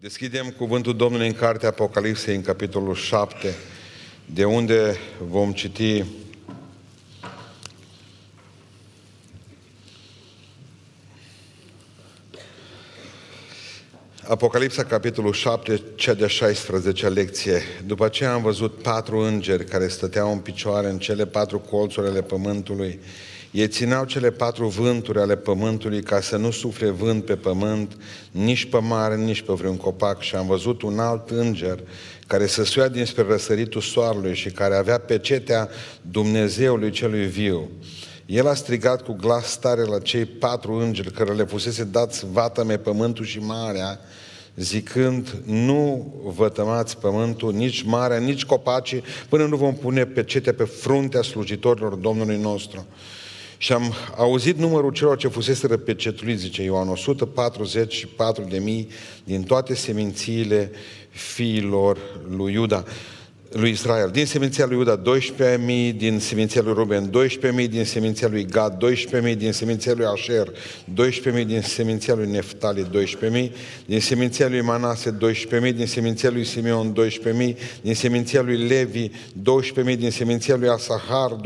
Deschidem cuvântul Domnului în cartea Apocalipsei, în capitolul 7, de unde vom citi Apocalipsa, capitolul 7, cea de 16 lecție. După aceea am văzut patru îngeri care stăteau în picioare în cele patru colțuri ale pământului. Ei țineau cele patru vânturi ale pământului ca să nu sufle vânt pe pământ, nici pe mare, nici pe vreun copac. Și am văzut un alt înger care se suia dinspre răsăritul soarelui și care avea pecetea Dumnezeului celui viu. El a strigat cu glas tare la cei patru îngeri care le fusese dați vatăme pământul și marea, zicând, nu vă tămați pământul, nici marea, nici copacii, până nu vom pune pecetea pe fruntea slujitorilor Domnului nostru. Și am auzit numărul celor ce fusese pecetuiți, zice Ioan, 144 de mii din toate semințiile fiilor lui Iuda lui Israel. Din seminția lui Iuda 12.000, din seminția lui Ruben 12.000, din seminția lui Gad 12.000, din seminția lui Asher 12.000, din seminția lui Neftali 12.000, din seminția lui Manase 12.000, din seminția lui Simeon 12.000, din seminția lui Levi 12.000, din seminția lui Asahar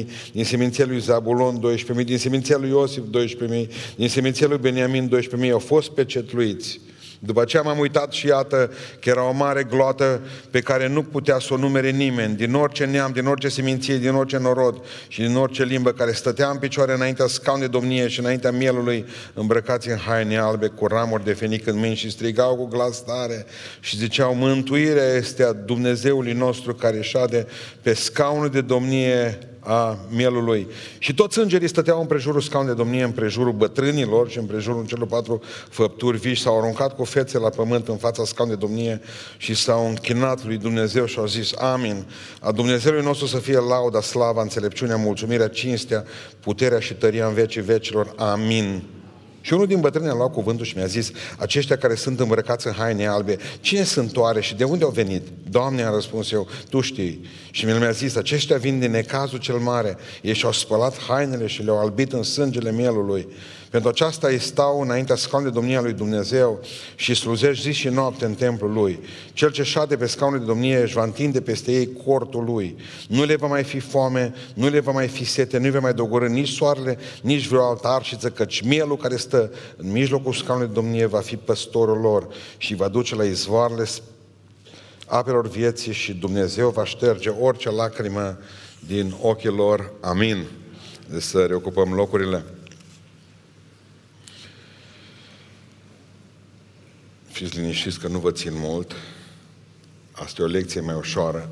12.000, din seminția lui Zabulon 12.000, din seminția lui Iosif 12.000, din seminția lui Beniamin 12.000 au fost pecetluiți după aceea m-am uitat și iată că era o mare gloată pe care nu putea să o numere nimeni, din orice neam, din orice seminție, din orice norod și din orice limbă, care stătea în picioare înaintea scaun de domnie și înaintea mielului, îmbrăcați în haine albe cu ramuri de fenic în mâini și strigau cu glas tare și ziceau, mântuirea este a Dumnezeului nostru care șade pe scaunul de domnie a mielului. Și toți îngerii stăteau în prejurul scaun de domnie, în prejurul bătrânilor și în prejurul celor patru făpturi viși s-au aruncat cu fețe la pământ în fața scaun de domnie și s-au închinat lui Dumnezeu și au zis Amin. A Dumnezeului nostru să fie lauda, slava, înțelepciunea, mulțumirea, cinstea, puterea și tăria în vecii vecilor. Amin. Și unul din bătrâni a luat cuvântul și mi-a zis, aceștia care sunt îmbrăcați în haine albe, cine sunt oare și de unde au venit? Doamne, a răspuns eu, tu știi. Și mi-a zis, aceștia vin din necazul cel mare. Ei și-au spălat hainele și le-au albit în sângele mielului. Pentru aceasta îi stau înaintea scaunului de domnia lui Dumnezeu și slujești zi și noapte în templul lui. Cel ce șade pe scaunul de domnie își va întinde peste ei cortul lui. Nu le va mai fi foame, nu le va mai fi sete, nu le va mai dogorâ nici soarele, nici vreo altă arșiță, căci mielul care stă în mijlocul scaunului de domnie va fi păstorul lor și va duce la izvoarele apelor vieții și Dumnezeu va șterge orice lacrimă din ochii lor. Amin. De să reocupăm locurile. Fiți liniștiți că nu vă țin mult. Asta e o lecție mai ușoară.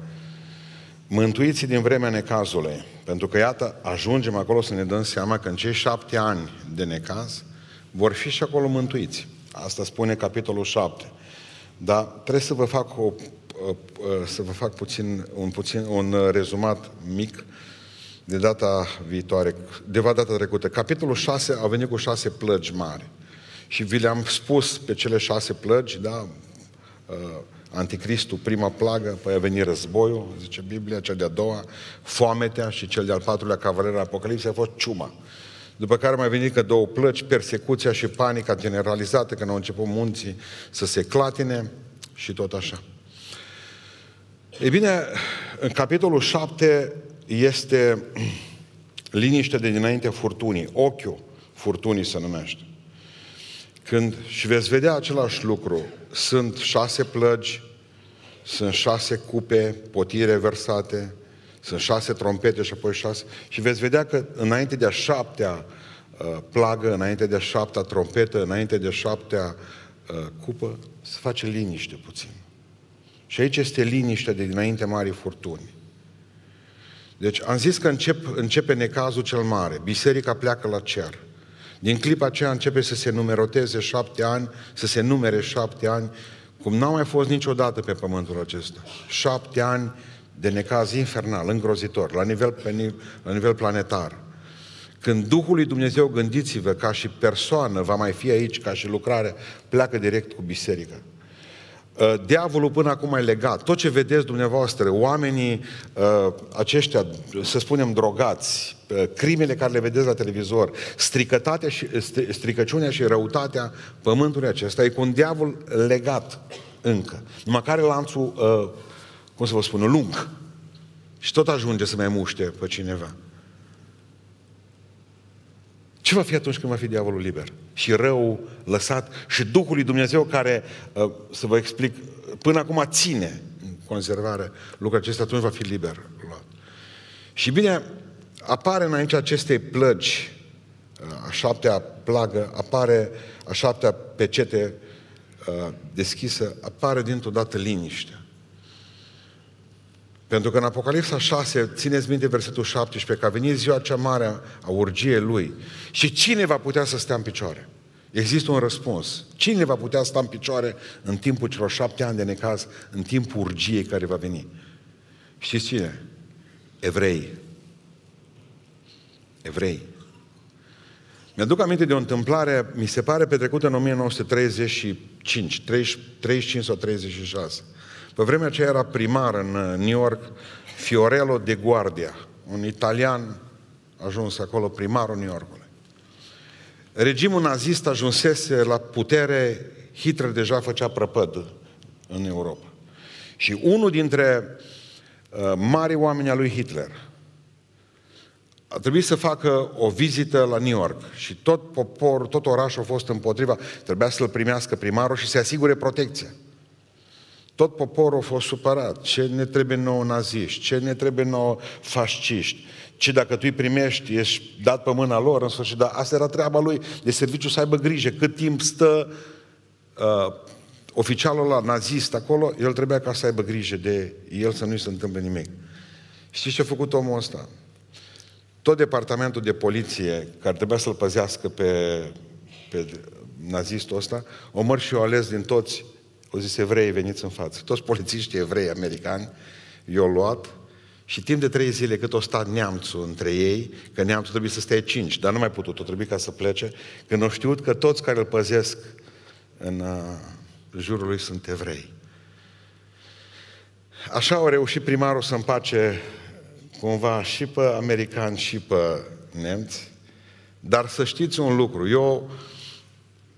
Mântuiți din vremea necazului. Pentru că, iată, ajungem acolo să ne dăm seama că în cei șapte ani de necaz vor fi și acolo mântuiți. Asta spune capitolul 7. Dar trebuie să vă fac, o, să vă fac puțin, un, puțin, un rezumat mic de data viitoare, de data trecută. Capitolul 6 a venit cu șase plăgi mari. Și vi le-am spus pe cele șase plăgi, da, uh, Anticristul, prima plagă, păi a venit războiul, zice Biblia, cea de-a doua, foametea și cel de-al patrulea cavaler Apocalipsei a fost ciuma. După care mai venit că două plăci, persecuția și panica generalizată, când au început munții să se clatine și tot așa. Ei bine, în capitolul 7 este liniște de dinainte furtunii, ochiul furtunii se numește. Când și veți vedea același lucru, sunt șase plăgi, sunt șase cupe, potire versate, sunt șase trompete și apoi șase... Și veți vedea că înainte de a șaptea uh, plagă, înainte de a șaptea trompetă, înainte de a șaptea uh, cupă, se face liniște puțin. Și aici este liniște de dinainte mari furtuni. Deci am zis că încep, începe necazul cel mare. Biserica pleacă la cer. Din clipa aceea începe să se numeroteze șapte ani, să se numere șapte ani, cum n-au mai fost niciodată pe pământul acesta. Șapte ani de necaz infernal, îngrozitor, la nivel, la nivel planetar. Când Duhul lui Dumnezeu, gândiți-vă, ca și persoană, va mai fi aici, ca și lucrare, pleacă direct cu biserica. Uh, diavolul până acum e legat. Tot ce vedeți dumneavoastră, oamenii uh, aceștia, să spunem, drogați, uh, crimele care le vedeți la televizor, stricătatea și, stricăciunea și răutatea pământului acesta e cu un diavol legat încă. Numai care lanțul, cum să vă spun, lung. Și tot ajunge să mai muște pe cineva. Ce va fi atunci când va fi diavolul liber? Și rău lăsat și Duhul lui Dumnezeu care, uh, să vă explic, până acum ține în conservare lucrul acesta, atunci va fi liber luat. Și bine, apare înainte acestei plăgi, uh, a șaptea plagă, apare a șaptea pecete uh, deschisă, apare dintr-o dată liniște. Pentru că în Apocalipsa 6, țineți minte versetul 17, că a venit ziua cea mare a urgiei lui. Și cine va putea să stea în picioare? Există un răspuns. Cine va putea sta în picioare în timpul celor șapte ani de necaz, în timpul urgiei care va veni? Știți cine? Evrei. Evrei. Mi-aduc aminte de o întâmplare, mi se pare petrecută în 1935, 35 sau 36. Pe vremea aceea era primar în uh, New York Fiorello de Guardia, un italian ajuns acolo primarul New Yorkului. Regimul nazist ajunsese la putere, Hitler deja făcea prăpăd în Europa. Și unul dintre uh, mari oameni al lui Hitler a trebuit să facă o vizită la New York și tot poporul, tot orașul a fost împotriva, trebuia să-l primească primarul și să asigure protecția. Tot poporul a fost supărat. Ce ne trebuie nouă naziști? Ce ne trebuie nouă fasciști? Ce dacă tu îi primești, ești dat pe mâna lor, în sfârșit, dar asta era treaba lui de serviciu să aibă grijă. Cât timp stă uh, oficialul la nazist acolo, el trebuia ca să aibă grijă de el să nu-i se întâmple nimic. Știți ce a făcut omul ăsta? Tot departamentul de poliție, care trebuia să-l păzească pe, pe nazistul ăsta, omăr și o ales din toți au zis evrei, veniți în față. Toți polițiștii evrei americani i-au luat și timp de trei zile cât o stat neamțul între ei, că neamțul trebuie să stea cinci, dar nu mai putut, o trebuie ca să plece, când au știut că toți care îl păzesc în uh, jurul lui sunt evrei. Așa au reușit primarul să împace cumva și pe americani și pe nemți, dar să știți un lucru, eu,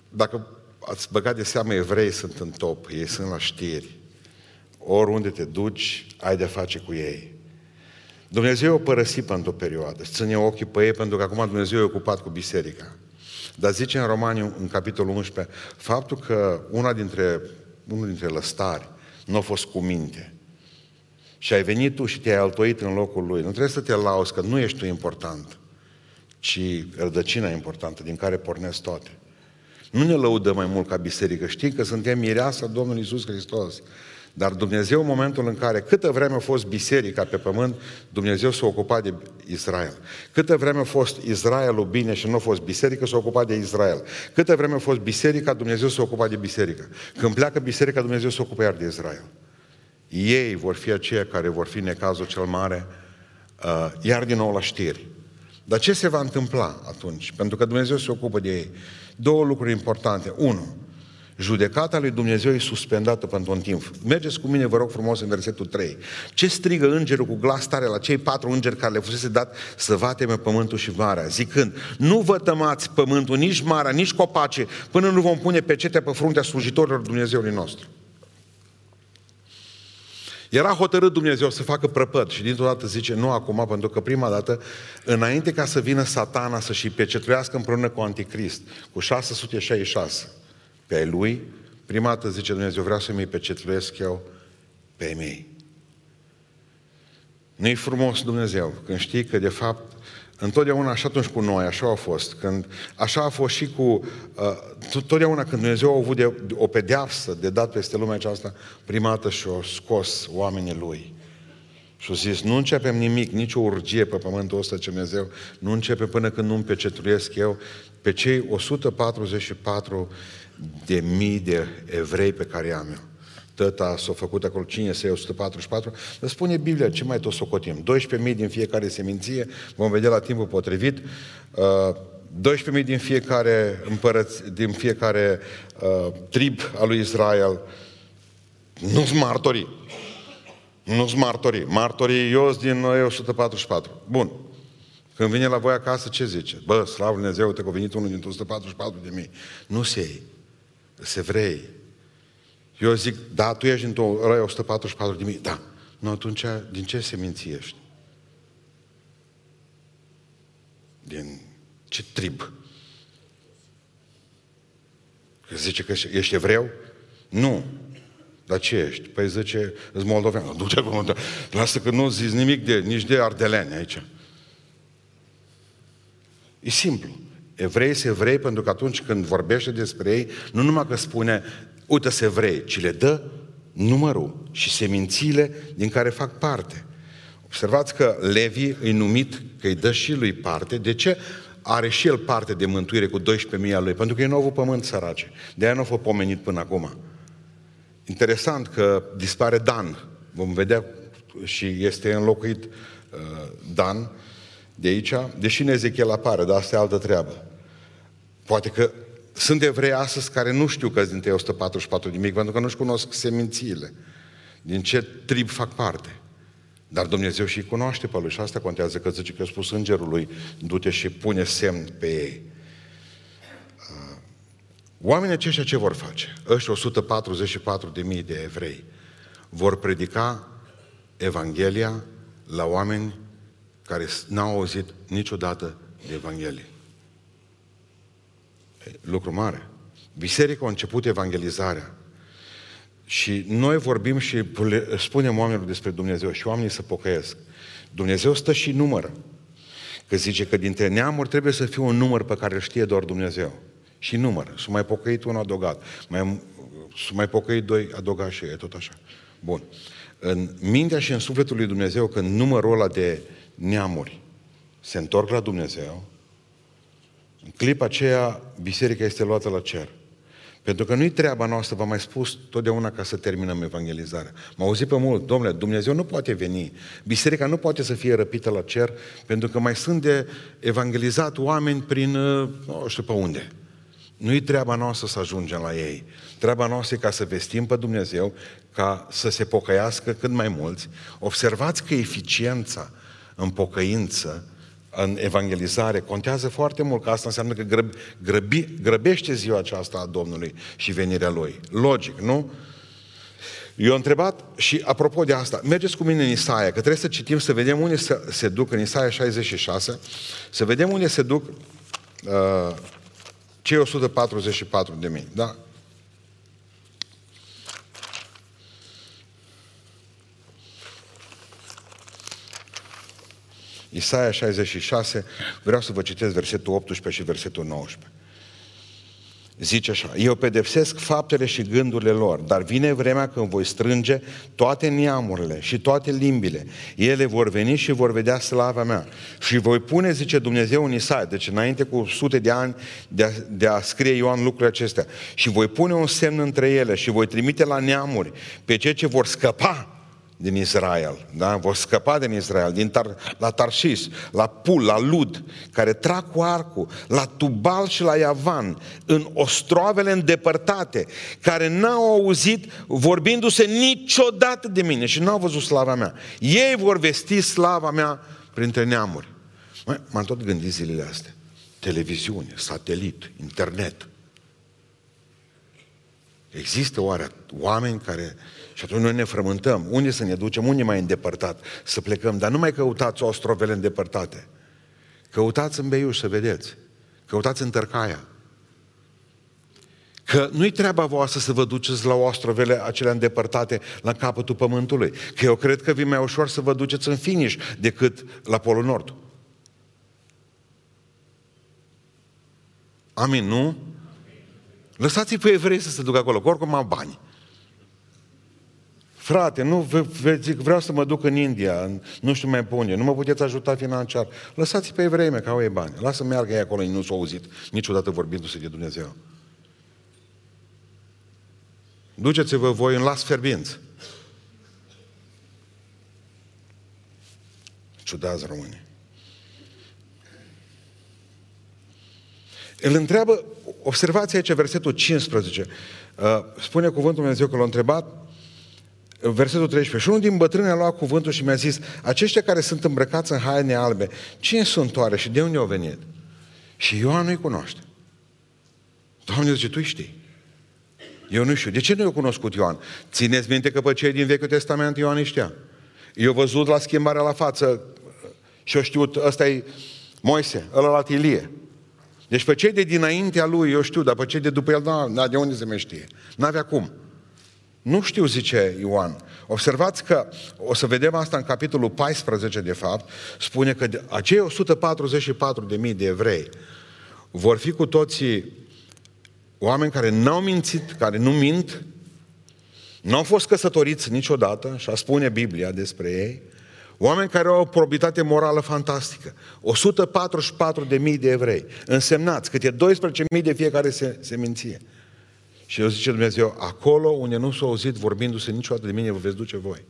dacă ați băgat de seamă, evrei sunt în top, ei sunt la știri. Oriunde te duci, ai de face cu ei. Dumnezeu o părăsit pentru o perioadă, îți ține ochii pe ei pentru că acum Dumnezeu e ocupat cu biserica. Dar zice în Romani, în capitolul 11, faptul că una dintre, unul dintre lăstari nu a fost cu minte și ai venit tu și te-ai altoit în locul lui, nu trebuie să te lauzi că nu ești tu important, ci rădăcina importantă din care pornesc toate. Nu ne lăudă mai mult ca biserică. Știm că suntem mireasa Domnului Isus Hristos. Dar Dumnezeu, în momentul în care, câtă vreme a fost biserica pe pământ, Dumnezeu s-a ocupat de Israel. Câtă vreme a fost Israelul bine și nu a fost biserică, s-a ocupat de Israel. Câtă vreme a fost biserica, Dumnezeu s-a ocupat de biserică. Când pleacă biserica, Dumnezeu s-a ocupat iar de Israel. Ei vor fi aceia care vor fi necazul cel mare, uh, iar din nou la știri. Dar ce se va întâmpla atunci? Pentru că Dumnezeu se ocupă de ei. Două lucruri importante. Unu, judecata lui Dumnezeu e suspendată pentru un timp. Mergeți cu mine, vă rog frumos, în versetul 3. Ce strigă îngerul cu glas tare la cei patru îngeri care le fusese dat să vateme pământul și marea, zicând, nu vă tămați pământul, nici marea, nici copace, până nu vom pune pecete pe fruntea slujitorilor Dumnezeului nostru. Era hotărât Dumnezeu să facă prăpăd și dintr-o dată zice nu acum, pentru că prima dată, înainte ca să vină satana să-și pecetruiască împreună cu Anticrist, cu 666 pe ai lui, prima dată zice Dumnezeu, vreau să mi pecetruiesc eu pe ei mei. Nu-i frumos Dumnezeu când știi că de fapt Întotdeauna și atunci cu noi, așa a fost. Când, așa a fost și cu... Uh, totdeauna când Dumnezeu a avut de, o pedeapsă de dat peste lumea aceasta, prima dată și-a scos oamenii Lui. Și a zis, nu începem nimic, nicio urgie pe pământul ăsta, ce Dumnezeu, nu începe până când nu-mi pecetruiesc eu pe cei 144 de mii de evrei pe care am eu tăta s-a făcut acolo, cine se 144, dar spune Biblia, ce mai tot socotim? 12.000 din fiecare seminție, vom vedea la timpul potrivit, uh, 12.000 din fiecare împărăț, din fiecare uh, trib al lui Israel, Nu sunt martorii. Nu sunt martorii. Martorii eu sunt din 144. Bun. Când vine la voi acasă, ce zice? Bă, slavă Dumnezeu, te-a venit unul din 144 de mii. Nu se iei. Se vrei. Eu zic, da, tu ești din 144 de mii. Da. Nu, atunci, din ce seminții ești? Din ce trib? Că zice că ești evreu? Nu. Dar ce ești? Păi zice, îți moldovean. Du-te acum, da. lasă că nu zici nimic de, nici de ardeleni aici. E simplu. Evrei se evrei pentru că atunci când vorbește despre ei, nu numai că spune, uite se evrei, ci le dă numărul și semințiile din care fac parte. Observați că Levi îi numit că îi dă și lui parte. De ce? Are și el parte de mântuire cu 12.000 al lui. Pentru că e nou pământ sărace. De aia nu a fost pomenit până acum. Interesant că dispare Dan. Vom vedea și este înlocuit uh, Dan de aici, deși în Ezechiel apare, dar asta e altă treabă. Poate că sunt evrei astăzi care nu știu că dintre 144 de mic, pentru că nu-și cunosc semințiile. Din ce trib fac parte. Dar Dumnezeu și-i cunoaște pe lui și asta contează că zice că a spus îngerului, du-te și pune semn pe ei. Uh, oamenii aceștia ce vor face? Ăștia 144 de mii de evrei vor predica Evanghelia la oameni care n-au auzit niciodată de Evanghelie. Lucru mare. Biserica a început evangelizarea. Și noi vorbim și spunem oamenilor despre Dumnezeu și oamenii să pocăiesc. Dumnezeu stă și numără. Că zice că dintre neamuri trebuie să fie un număr pe care îl știe doar Dumnezeu. Și număr. S-a mai pocăit un adăugat. Mai, s-a mai pocăit doi adăugați și e tot așa. Bun. În mintea și în sufletul lui Dumnezeu, când numărul ăla de neamuri se întorc la Dumnezeu, în clipa aceea biserica este luată la cer. Pentru că nu-i treaba noastră, v-am mai spus totdeauna ca să terminăm evangelizarea. M-au auzit pe mult, domnule, Dumnezeu nu poate veni. Biserica nu poate să fie răpită la cer, pentru că mai sunt de evangelizat oameni prin, uh, nu știu pe unde. Nu-i treaba noastră să ajungem la ei. Treaba noastră e ca să vestim pe Dumnezeu, ca să se pocăiască cât mai mulți. Observați că eficiența în pocăință în evangelizare contează foarte mult, că asta înseamnă că grăb, grăbi, grăbește ziua aceasta a Domnului și venirea Lui. Logic, nu? Eu am întrebat și apropo de asta, mergeți cu mine în Isaia, că trebuie să citim, să vedem unde se, se duc, în Isaia 66, să vedem unde se duc uh, cei 144 de mii, da? Isaia 66, vreau să vă citesc versetul 18 și versetul 19. Zice așa, eu pedepsesc faptele și gândurile lor, dar vine vremea când voi strânge toate neamurile și toate limbile. Ele vor veni și vor vedea slava mea. Și voi pune, zice Dumnezeu în Isaia, deci înainte cu sute de ani de a, de a scrie Ioan lucrurile acestea, și voi pune un semn între ele și voi trimite la neamuri pe cei ce vor scăpa din Israel, da? vor scăpa din Israel, din Tar- la Tarșis, la Pul, la Lud, care trag cu arcul, la Tubal și la Iavan, în ostroavele îndepărtate, care n-au auzit vorbindu-se niciodată de mine și n-au văzut slava mea. Ei vor vesti slava mea printre neamuri. m-am tot gândit zilele astea. Televiziune, satelit, internet. Există oare oameni care și atunci noi ne frământăm. Unde să ne ducem? Unde mai îndepărtat? Să plecăm. Dar nu mai căutați ostrovele îndepărtate. Căutați în Beiuș să vedeți. Căutați în Tărcaia. Că nu-i treaba voastră să vă duceți la ostrovele acelea îndepărtate la capătul pământului. Că eu cred că vi mai ușor să vă duceți în finish decât la Polul Nord. Amin, nu? Lăsați-i pe evrei să se ducă acolo, că oricum au bani. Frate, nu zic, vreau să mă duc în India, nu știu mai pune, nu mă puteți ajuta financiar. Lăsați pe evrei mei, că au ei bani. Lasă meargă ei acolo, nu s-au auzit niciodată vorbindu-se de Dumnezeu. Duceți-vă voi în las ferbinți. Ciudați români. Îl întreabă, observați aici versetul 15, uh, spune cuvântul Dumnezeu că l-a întrebat Versetul 13. Și unul din bătrâni a luat cuvântul și mi-a zis, aceștia care sunt îmbrăcați în haine albe, cine sunt oare și de unde au venit? Și Ioan nu-i cunoaște. Doamne, zice, tu știi. Eu nu știu. De ce nu i-a cunoscut Ioan? Țineți minte că pe cei din Vechiul Testament Ioan îi știa. Eu văzut la schimbarea la față și eu știut, ăsta e Moise, ăla la Tilie. Deci pe cei de dinaintea lui eu știu, dar pe cei de după el, da, da de unde se mai știe? N-avea cum. Nu știu, zice Ioan. Observați că, o să vedem asta în capitolul 14, de fapt, spune că acei 144.000 de evrei vor fi cu toții oameni care n-au mințit, care nu mint, n-au fost căsătoriți niciodată, așa spune Biblia despre ei, oameni care au o probitate morală fantastică. 144.000 de evrei, însemnați, câte 12.000 de fiecare se, se minție. Și eu zice Dumnezeu, acolo unde nu s-a auzit vorbindu-se niciodată de mine, vă veți duce voi.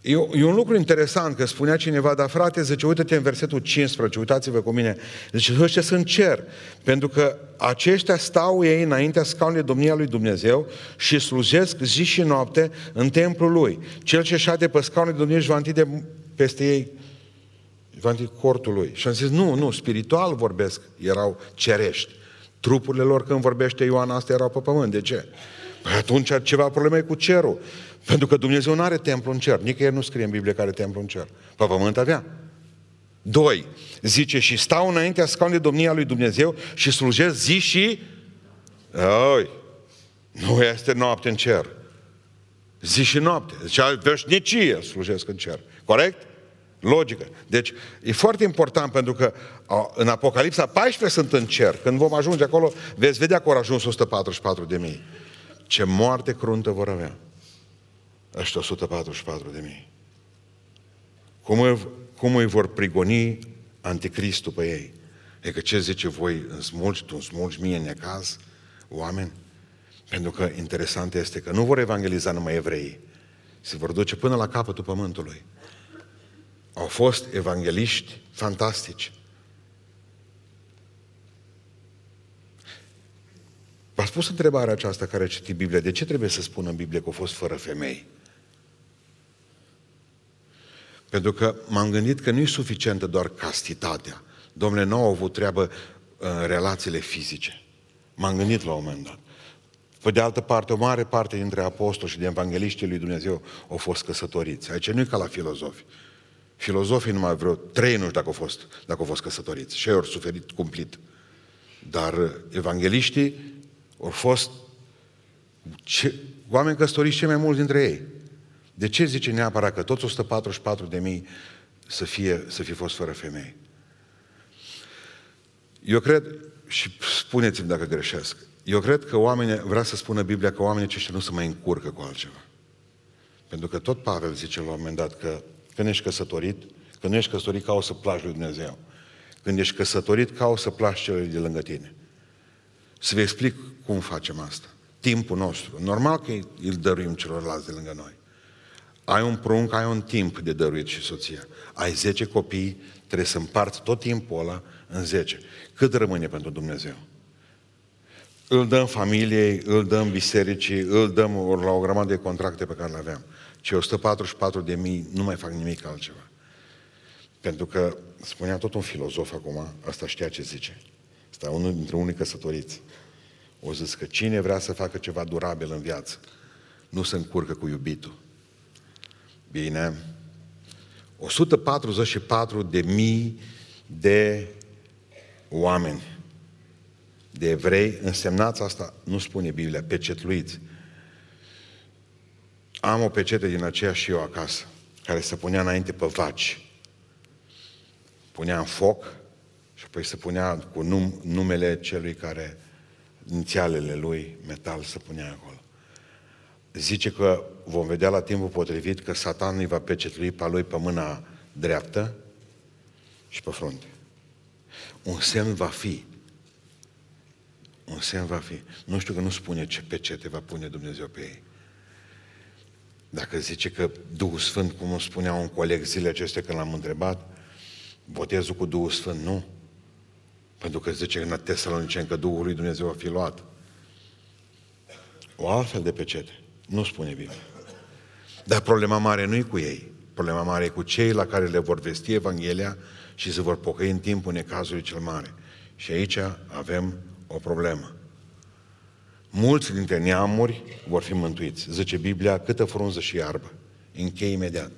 E, e un lucru interesant că spunea cineva, dar frate, zice, uite-te în versetul 15, uitați-vă cu mine, zice, ăștia sunt cer, pentru că aceștia stau ei înaintea scaunului domnia lui Dumnezeu și slujesc zi și noapte în templul lui. Cel ce șade pe scaunul domniei își va întinde peste ei cortul lui. Și am zis, nu, nu, spiritual vorbesc, erau cerești. Trupurile lor, când vorbește Ioan, astea erau pe pământ. De ce? Păi atunci ceva probleme cu cerul. Pentru că Dumnezeu nu are templu în cer. Nicăieri nu scrie în Biblie că are templu în cer. Pe pământ avea. Doi, zice, și stau înaintea scaunului domnia lui Dumnezeu și slujesc zi și... Oi, nu este noapte în cer. Zi și noapte. Deci veșnicie slujesc în cer. Corect? Logică. Deci e foarte important pentru că în Apocalipsa 14 sunt în cer. Când vom ajunge acolo, veți vedea că au ajuns 144 de mii. Ce moarte cruntă vor avea ăștia 144 de mii. Cum, îi, cum îi vor prigoni anticristul pe ei? E că ce zice voi, îmi smulgi, tu îmi smulgi mie în necaz, oameni? Pentru că interesant este că nu vor evangeliza numai evrei, se vor duce până la capătul pământului. Au fost evangeliști fantastici. V-ați pus întrebarea aceasta care a citit Biblia. De ce trebuie să spună în Biblie că au fost fără femei? Pentru că m-am gândit că nu e suficientă doar castitatea. Domnule, nu au avut treabă în uh, relațiile fizice. M-am gândit la un moment dat. Pe de altă parte, o mare parte dintre apostoli și de evangeliștii lui Dumnezeu au fost căsătoriți. Aici nu e ca la filozofi. Filozofii numai vreo trei nu știu dacă au fost, dacă au fost căsătoriți. Și ei au suferit cumplit. Dar evangeliștii au fost ce, oameni căsătoriți cei mai mulți dintre ei. De ce zice neapărat că toți 144 de mii să fie, să fie fost fără femei? Eu cred, și spuneți-mi dacă greșesc, eu cred că oamenii, vrea să spună Biblia că oamenii aceștia nu se mai încurcă cu altceva. Pentru că tot Pavel zice la un moment dat că când ești căsătorit, când nu ești căsătorit, ca o să placi lui Dumnezeu. Când ești căsătorit, ca o să placi celor de lângă tine. Să vă explic cum facem asta. Timpul nostru. Normal că îl dăruim celorlalți de lângă noi. Ai un prunc, ai un timp de dăruit și soția. Ai 10 copii, trebuie să împarți tot timpul ăla în 10. Cât rămâne pentru Dumnezeu? Îl dăm familiei, îl dăm bisericii, îl dăm la o grămadă de contracte pe care le aveam. Cei 144 de mii nu mai fac nimic altceva. Pentru că, spunea tot un filozof acum, asta știa ce zice. Asta unul dintre unii căsătoriți. O zis că cine vrea să facă ceva durabil în viață, nu se încurcă cu iubitul. Bine. 144 de mii de oameni, de evrei, însemnați asta, nu spune Biblia, pecetluiți. Am o pecete din aceea și eu acasă, care se punea înainte pe vaci. Punea în foc și apoi se punea cu num- numele celui care, inițialele lui, metal, se punea acolo zice că vom vedea la timpul potrivit că Satan îi va pecetlui pe lui pe mâna dreaptă și pe frunte. Un semn va fi. Un semn va fi. Nu știu că nu spune ce pecete va pune Dumnezeu pe ei. Dacă zice că Duhul Sfânt, cum spunea un coleg zilele acestea când l-am întrebat, botezul cu Duhul Sfânt, nu. Pentru că zice în Tesalonicen că Duhul lui Dumnezeu va fi luat. o altfel de pecete. Nu spune Biblia. Dar problema mare nu e cu ei. Problema mare e cu cei la care le vor vesti Evanghelia și se vor pocăi în timpul necazului cel mare. Și aici avem o problemă. Mulți dintre neamuri vor fi mântuiți. Zice Biblia, câtă frunză și iarbă. Închei imediat.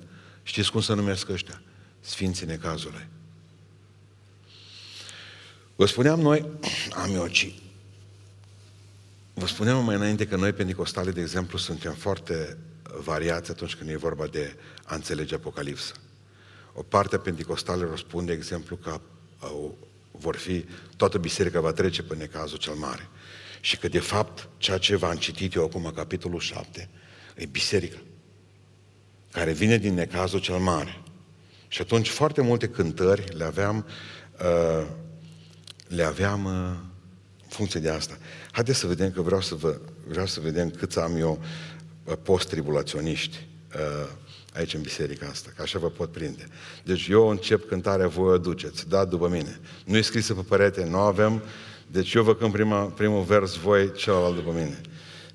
Știți cum să numesc ăștia? Sfinții necazului. Vă spuneam noi, amioci, vă spuneam mai înainte că noi, pentecostale, de exemplu, suntem foarte variați atunci când e vorba de a înțelege Apocalipsa. O parte a pentecostală răspunde, de exemplu, că vor fi, toată biserica va trece pe necazul cel mare. Și că, de fapt, ceea ce v-am citit eu acum, capitolul 7, e biserica, care vine din necazul cel mare. Și atunci foarte multe cântări le aveam, uh, le aveam uh, în funcție de asta. Haideți să vedem că vreau să, vă, vreau să vedem câți am eu uh, post-tribulaționiști uh, aici în biserica asta, că așa vă pot prinde. Deci eu încep cântarea, voi o duceți, da după mine. Nu e scrisă pe perete, nu avem, deci eu vă cânt prima, primul vers, voi celălalt după mine.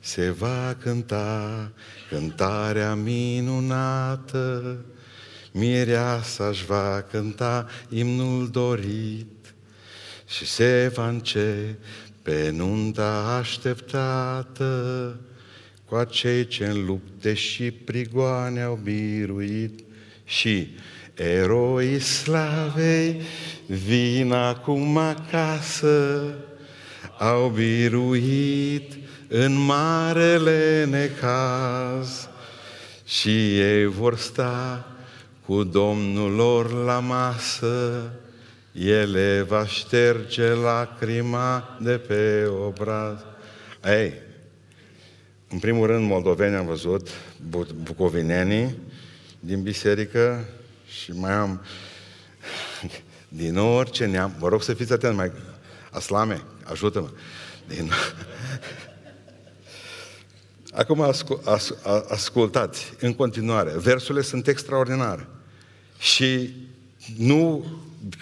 Se va cânta cântarea minunată, mireasa își va cânta imnul dorit și se va începe nunta așteptată cu acei ce în lupte și prigoane au biruit și eroi slavei vin acum acasă, au biruit în marele necaz și ei vor sta cu Domnul lor la masă, ele va șterge lacrima de pe obraz. Ei, în primul rând, moldoveni am văzut, bucovinenii din biserică și mai am din orice neam. Vă rog să fiți atenți, mai aslame, ajută-mă. Din... Acum ascul, as, ascultați, în continuare, versurile sunt extraordinare. Și nu,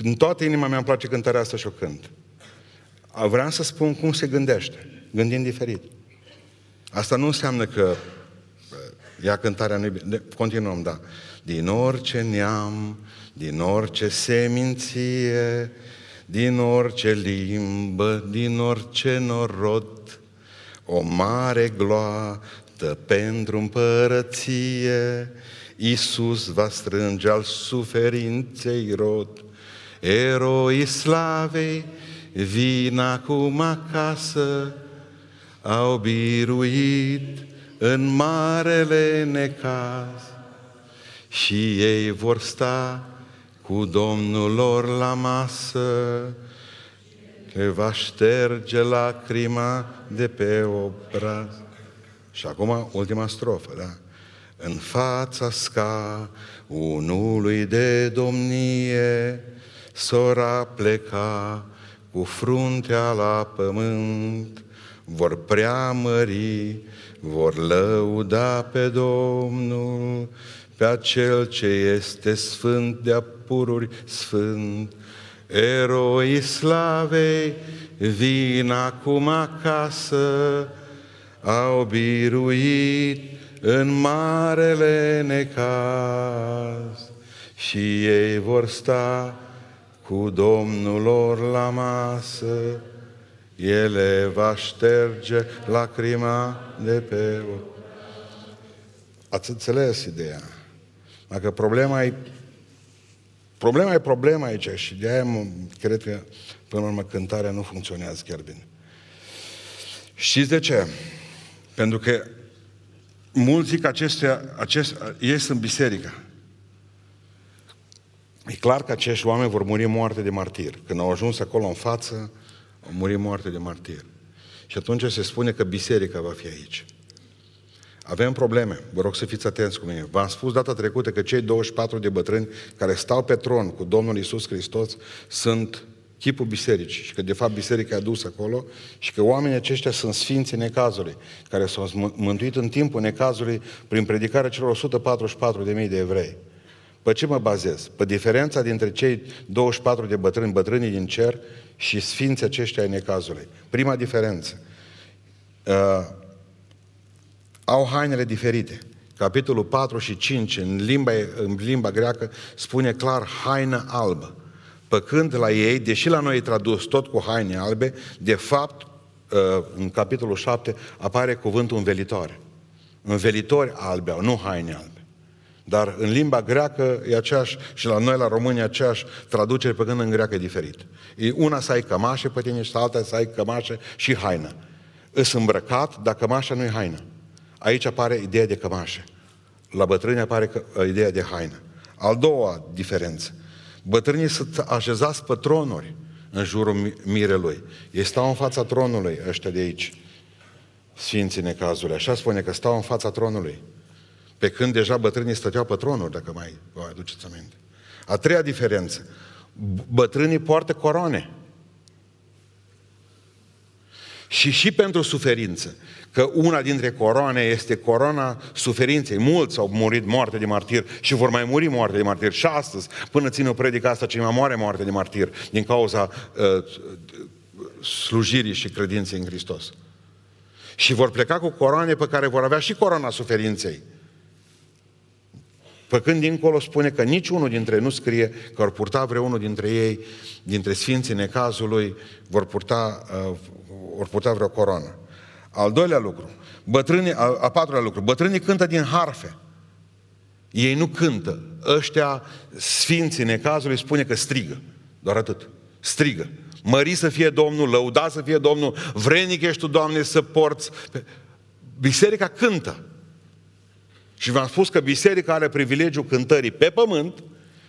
în toată inima mea îmi place cântarea asta și o cânt. Vreau să spun cum se gândește, gândind diferit. Asta nu înseamnă că ea cântarea nu bine. Continuăm, da. Din orice neam, din orice seminție, din orice limbă, din orice norod, o mare gloată pentru împărăție, Iisus va strânge al suferinței rod. Eroi slavei, vin acum acasă, au biruit în marele necaz și ei vor sta cu Domnul lor la masă, le va șterge lacrima de pe obraz. Și acum ultima strofă, da? În fața unului de domnie, sora pleca cu fruntea la pământ, vor preamări, vor lăuda pe Domnul, pe acel ce este sfânt de pururi sfânt. Eroi slavei vin acum acasă, au biruit în marele necaz și ei vor sta cu Domnul lor la masă ele va șterge lacrima de pe o... Ați înțeles ideea? Dacă problema e Problema e problema aici și de aia mă, cred că până la urmă cântarea nu funcționează chiar bine. Știți de ce? Pentru că mulți zic acestea, acest, ies în biserică. E clar că acești oameni vor muri moarte de martir. Când au ajuns acolo în față, au murit moarte de martir. Și atunci se spune că biserica va fi aici. Avem probleme, vă rog să fiți atenți cu mine. V-am spus data trecută că cei 24 de bătrâni care stau pe tron cu Domnul Isus Hristos sunt chipul bisericii și că de fapt biserica a dus acolo și că oamenii aceștia sunt sfinții necazului, care s-au mântuit în timpul necazului prin predicarea celor 144.000 de evrei. Pe ce mă bazez? Pe diferența dintre cei 24 de bătrâni, bătrânii din cer și sfinții aceștia ai necazului. Prima diferență. Uh, au hainele diferite. Capitolul 4 și 5 în limba, în limba greacă spune clar haină albă. Păcând la ei, deși la noi e tradus tot cu haine albe, de fapt, uh, în capitolul 7 apare cuvântul învelitoare. Învelitori albe, nu haine albe. Dar în limba greacă e aceeași, și la noi la România aceeași traducere, pe când în greacă e diferit. E una să ai cămașe pe tine și alta să ai cămașe și haină. Îs îmbrăcat, dar cămașa nu e haină. Aici apare ideea de cămașă. La bătrâni apare ideea de haină. Al doua diferență. Bătrânii sunt așezați pe tronuri în jurul mirelui. Ei stau în fața tronului, ăștia de aici, sfinții necazului. Așa spune că stau în fața tronului. Pe când deja bătrânii stăteau pe tronuri, dacă mai vă aduceți aminte. A treia diferență. Bătrânii poartă coroane. Și și pentru suferință că una dintre coroane este corona suferinței. Mulți au murit moarte de martir și vor mai muri moarte de martir. Și astăzi, până ține o predică asta, cei mai moare moarte de martir din cauza uh, slujirii și credinței în Hristos. Și vor pleca cu coroane pe care vor avea și corona suferinței. Păcând dincolo spune că niciunul dintre ei nu scrie că vor purta vreunul dintre ei, dintre sfinții necazului, vor purta, uh, vor purta vreo coroană. Al doilea lucru, bătrânii, a, a patrulea lucru, bătrânii cântă din harfe. Ei nu cântă. Ăștia, sfinții necazului, spune că strigă. Doar atât. Strigă. Mări să fie Domnul, lăuda să fie Domnul, vrenic ești tu, Doamne, să porți. Biserica cântă. Și v-am spus că biserica are privilegiul cântării pe pământ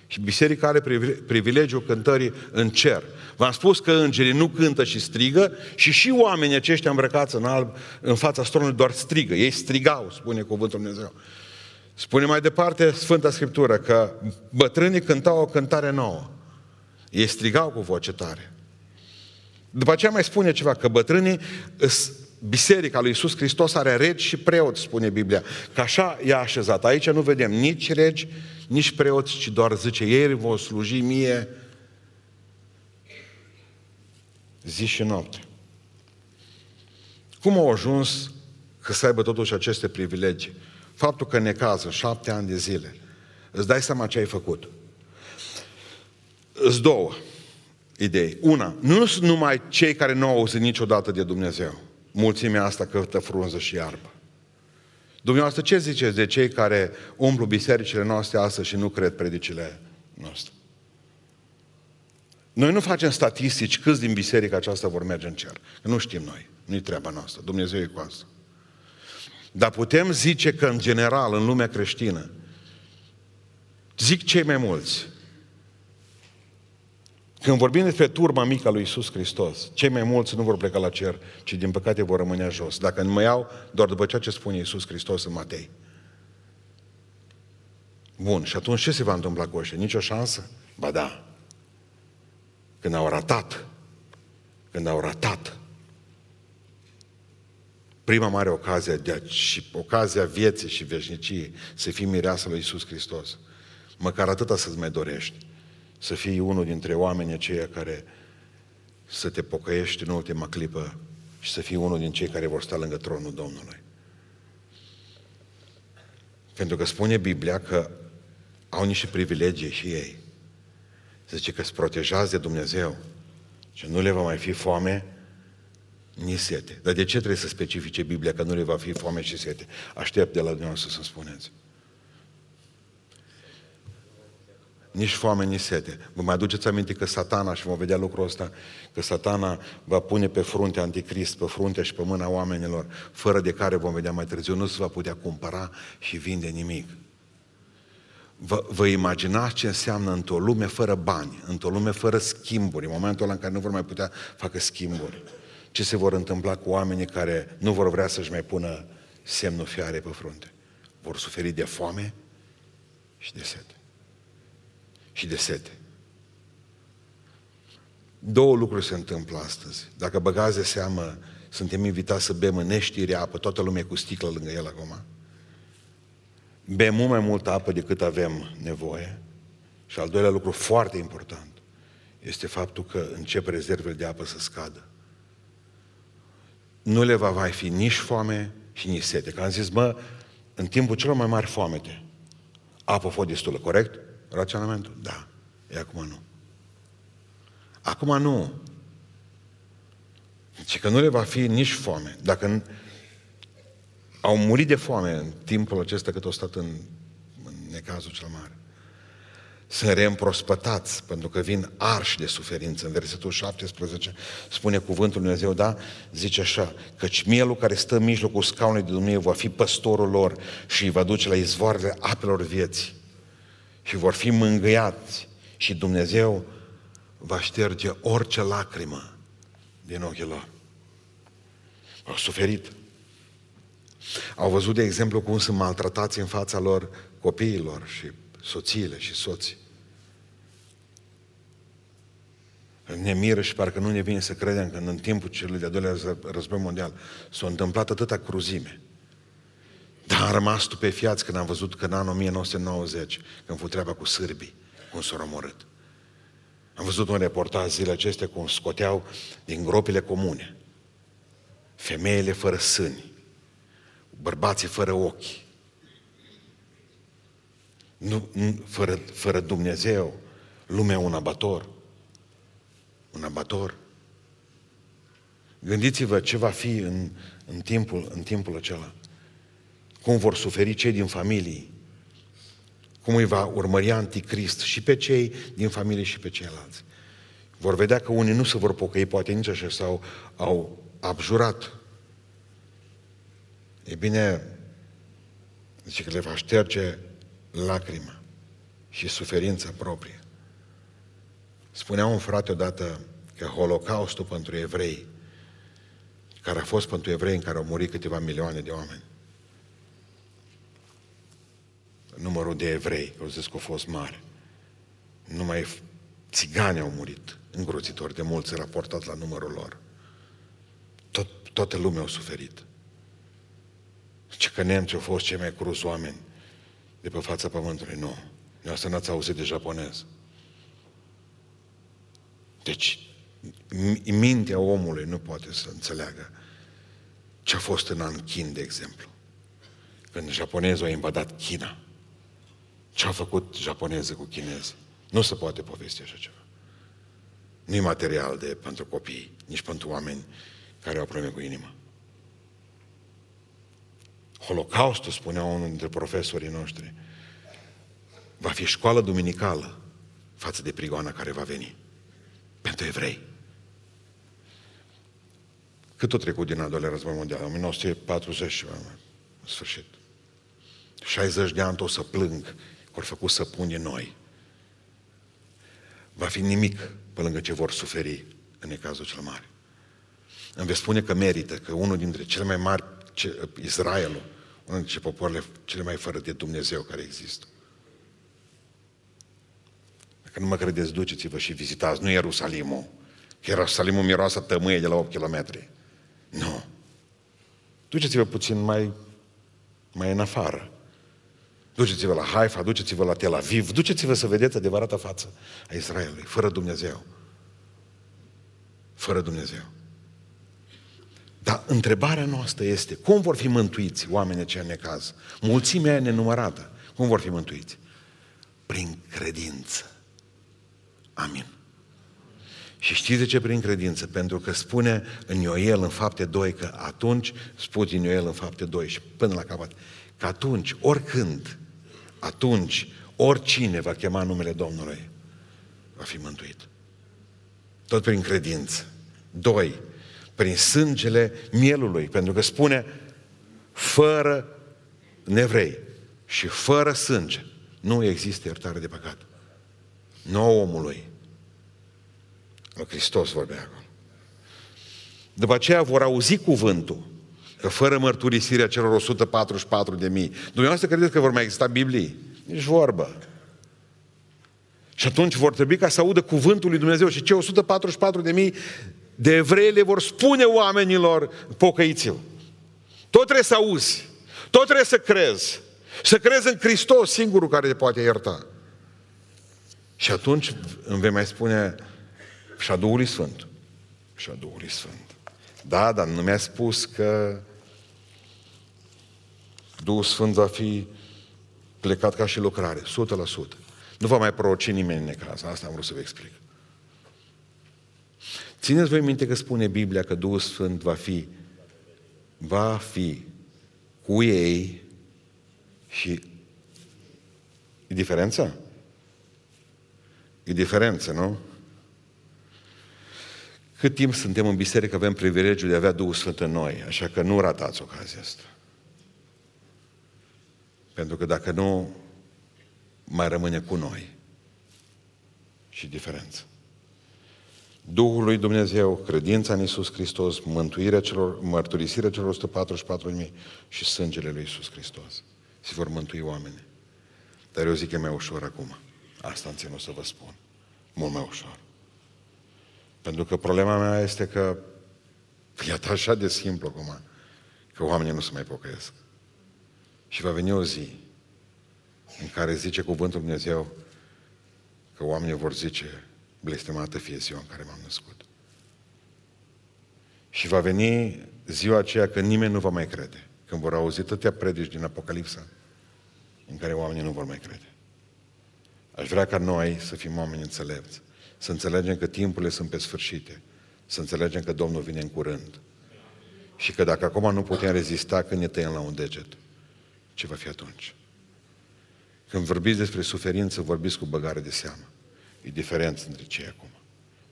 și biserica are privilegiul cântării în cer. V-am spus că îngerii nu cântă și strigă și și oamenii aceștia îmbrăcați în alb în fața stronului doar strigă. Ei strigau, spune cuvântul Dumnezeu. Spune mai departe Sfânta Scriptură că bătrânii cântau o cântare nouă. Ei strigau cu voce tare. După aceea mai spune ceva, că bătrânii, biserica lui Iisus Hristos are regi și preoți, spune Biblia. Că așa e așezat. Aici nu vedem nici regi, nici preoți, ci doar zice, ei vor sluji mie zi și noapte. Cum au ajuns că să aibă totuși aceste privilegii? Faptul că necază șapte ani de zile. Îți dai seama ce ai făcut. Îți două idei. Una, nu sunt numai cei care nu au auzit niciodată de Dumnezeu. Mulțimea asta căută frunză și iarbă. Dumneavoastră, ce ziceți de cei care umplu bisericile noastre astăzi și nu cred predicile noastre? Noi nu facem statistici câți din biserica aceasta vor merge în cer. Nu știm noi. Nu-i treaba noastră. Dumnezeu e cu asta. Dar putem zice că, în general, în lumea creștină, zic cei mai mulți, când vorbim despre turma mică a lui Isus Hristos, cei mai mulți nu vor pleca la cer, ci din păcate vor rămâne jos. Dacă nu mă iau, doar după ceea ce spune Isus Hristos în Matei. Bun, și atunci ce se va întâmpla cu ăștia? Nici o șansă? Ba da. Când au ratat, când au ratat prima mare ocazie de, și ocazia vieții și veșniciei să fii mireasă lui Isus Hristos. Măcar atâta să-ți mai dorești să fii unul dintre oamenii aceia care să te pocăiești în ultima clipă și să fii unul din cei care vor sta lângă tronul Domnului. Pentru că spune Biblia că au niște privilegii și ei. Zice că sunt protejați de Dumnezeu și nu le va mai fi foame nici sete. Dar de ce trebuie să specifice Biblia că nu le va fi foame și sete? Aștept de la dumneavoastră să spuneți. Nici foame, nici sete. Vă mai aduceți aminte că satana, și vom vedea lucrul ăsta, că satana va pune pe frunte anticrist, pe fruntea și pe mâna oamenilor, fără de care vom vedea mai târziu, nu se va putea cumpăra și vinde nimic. Vă, vă imaginați ce înseamnă într-o lume fără bani, într-o lume fără schimburi, în momentul ăla în care nu vor mai putea facă schimburi. Ce se vor întâmpla cu oamenii care nu vor vrea să-și mai pună semnul fiare pe frunte? Vor suferi de foame și de sete și de sete. Două lucruri se întâmplă astăzi. Dacă băgați de seamă, suntem invitați să bem în neștire apă, toată lumea cu sticlă lângă el acum. Bem mult mai multă apă decât avem nevoie. Și al doilea lucru foarte important este faptul că încep rezervele de apă să scadă. Nu le va mai fi nici foame, și ni sete. Că am zis, mă, în timpul celor mai mari foamete, apă a fost destulă, corect? Raționamentul? Da. E acum nu. Acum nu. Și că nu le va fi nici foame. Dacă au murit de foame în timpul acesta cât au stat în, în necazul cel mare. Sunt reîmprospătați pentru că vin arși de suferință. În versetul 17 spune cuvântul Lui Dumnezeu, da? Zice așa, căci mielul care stă în mijlocul scaunului de Dumnezeu va fi păstorul lor și îi va duce la izvoarele apelor vieții. Și vor fi mângâiați și Dumnezeu va șterge orice lacrimă din ochii lor. Au suferit. Au văzut, de exemplu, cum sunt maltratați în fața lor copiilor și soțiile și soții. Ne miră și parcă nu ne vine să credem că în timpul celui de-al doilea război mondial s-a întâmplat atâta cruzime. Dar am rămas stupefiați când am văzut că în anul 1990, când fu treaba cu sârbii, cum s-au omorât. Am văzut un reportaj zilele acestea cum scoteau din gropile comune femeile fără sâni, bărbații fără ochi, nu, fără, fără Dumnezeu, lumea un abator. Un abator. Gândiți-vă ce va fi în, în, timpul, în timpul acela. Cum vor suferi cei din familii. Cum îi va urmări anticrist și pe cei din familie și pe ceilalți. Vor vedea că unii nu se vor pocăi, poate nici așa, sau au abjurat. E bine, zice că le va șterge lacrima și suferința proprie. Spunea un frate odată că Holocaustul pentru evrei, care a fost pentru evrei în care au murit câteva milioane de oameni, numărul de evrei, au zis că a fost mare. Numai țigani au murit, îngrozitori de mulți, raportat la numărul lor. Tot, toată lumea a suferit. Ce că nemții au fost cei mai cruz oameni de pe fața pământului. Nu. Noastră n-ați auzit de japonez. Deci, mintea omului nu poate să înțeleagă ce a fost în Anchin, de exemplu. Când japonezul a invadat China. Ce a făcut japonezii cu chinezii? Nu se poate povesti așa ceva. Nu e material de, pentru copii, nici pentru oameni care au probleme cu inima. Holocaustul, spunea unul dintre profesorii noștri, va fi școală duminicală față de prigoana care va veni. Pentru evrei. Cât a trecut din al doilea război mondial? 1940 și în sfârșit. 60 de ani o să plâng că au făcut să pune noi. Va fi nimic pe lângă ce vor suferi în cazul cel mare. Îmi veți spune că merită, că unul dintre cele mai mari ce, Israelul, unul dintre popoarele cele mai fără de Dumnezeu care există. Dacă nu mă credeți, duceți-vă și vizitați, nu Ierusalimul. Ierusalimul miroasă tămâie de la 8 km. Nu. Duceți-vă puțin mai, mai în afară. Duceți-vă la Haifa, duceți-vă la Tel Aviv, duceți-vă să vedeți adevărata față a Israelului, fără Dumnezeu. Fără Dumnezeu. Dar întrebarea noastră este, cum vor fi mântuiți oamenii ce în necaz? Mulțimea nenumărată. Cum vor fi mântuiți? Prin credință. Amin. Și știți de ce prin credință? Pentru că spune în Ioel în fapte 2 că atunci, spune în Ioel în fapte 2 și până la capăt, că atunci, oricând, atunci, oricine va chema numele Domnului, va fi mântuit. Tot prin credință. Doi, prin sângele mielului, pentru că spune fără nevrei și fără sânge nu există iertare de păcat. Nu omului. Lui Hristos vorbea acolo. După aceea vor auzi cuvântul că fără mărturisirea celor 144 de mii, dumneavoastră credeți că vor mai exista Biblii? Nici vorbă. Și atunci vor trebui ca să audă cuvântul lui Dumnezeu și cei 144 de mii de evrei le vor spune oamenilor, pocăiți-vă. Tot trebuie să auzi, tot trebuie să crezi, să crezi în Hristos, singurul care te poate ierta. Și atunci îmi vei mai spune și a Duhului Sfânt. Și a Duhului Sfânt. Da, dar nu mi-a spus că Duhul Sfânt va fi plecat ca și lucrare, 100%. Nu va mai proroci nimeni în necaz. Asta am vrut să vă explic. Țineți voi minte că spune Biblia că Duhul Sfânt va fi va fi cu ei și e diferența? E diferență, nu? Cât timp suntem în biserică avem privilegiul de a avea Duhul Sfânt în noi, așa că nu ratați ocazia asta. Pentru că dacă nu, mai rămâne cu noi și diferență. Duhul lui Dumnezeu, credința în Iisus Hristos, mântuirea celor, mărturisirea celor 144.000 și sângele lui Iisus Hristos. Se vor mântui oameni. Dar eu zic că e mai ușor acum. Asta am ținut să vă spun. Mult mai ușor. Pentru că problema mea este că e așa de simplu acum, că oamenii nu se mai pocăiesc. Și va veni o zi în care zice cuvântul Dumnezeu că oamenii vor zice blestemată fie ziua în care m-am născut. Și va veni ziua aceea când nimeni nu va mai crede. Când vor auzi tătea predici din Apocalipsa, în care oamenii nu vor mai crede. Aș vrea ca noi să fim oameni înțelepți, să înțelegem că timpurile sunt pe sfârșite, să înțelegem că Domnul vine în curând. Și că dacă acum nu putem rezista când ne tăiem la un deget, ce va fi atunci? Când vorbiți despre suferință, vorbiți cu băgare de seamă. E diferență între ce e acum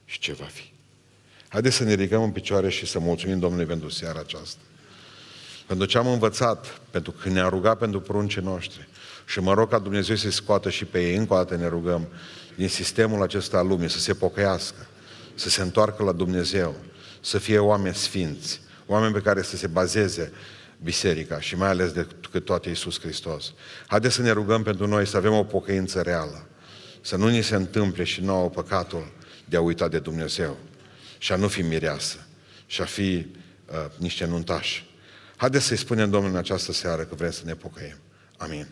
și ce va fi. Haideți să ne ridicăm în picioare și să mulțumim Domnului pentru seara aceasta. Pentru ce am învățat, pentru că ne-a rugat pentru pruncii noștri. Și mă rog ca Dumnezeu să-i scoată și pe ei, încă o dată ne rugăm, din sistemul acesta al lumii, să se pocăiască, să se întoarcă la Dumnezeu, să fie oameni sfinți, oameni pe care să se bazeze biserica și mai ales de cât toate Iisus Hristos. Haideți să ne rugăm pentru noi să avem o pocăință reală. Să nu ni se întâmple și nouă păcatul de a uita de Dumnezeu și a nu fi mireasă și a fi uh, niște nuntași. Haideți să-i spunem Domnului în această seară că vrem să ne pocăim. Amin.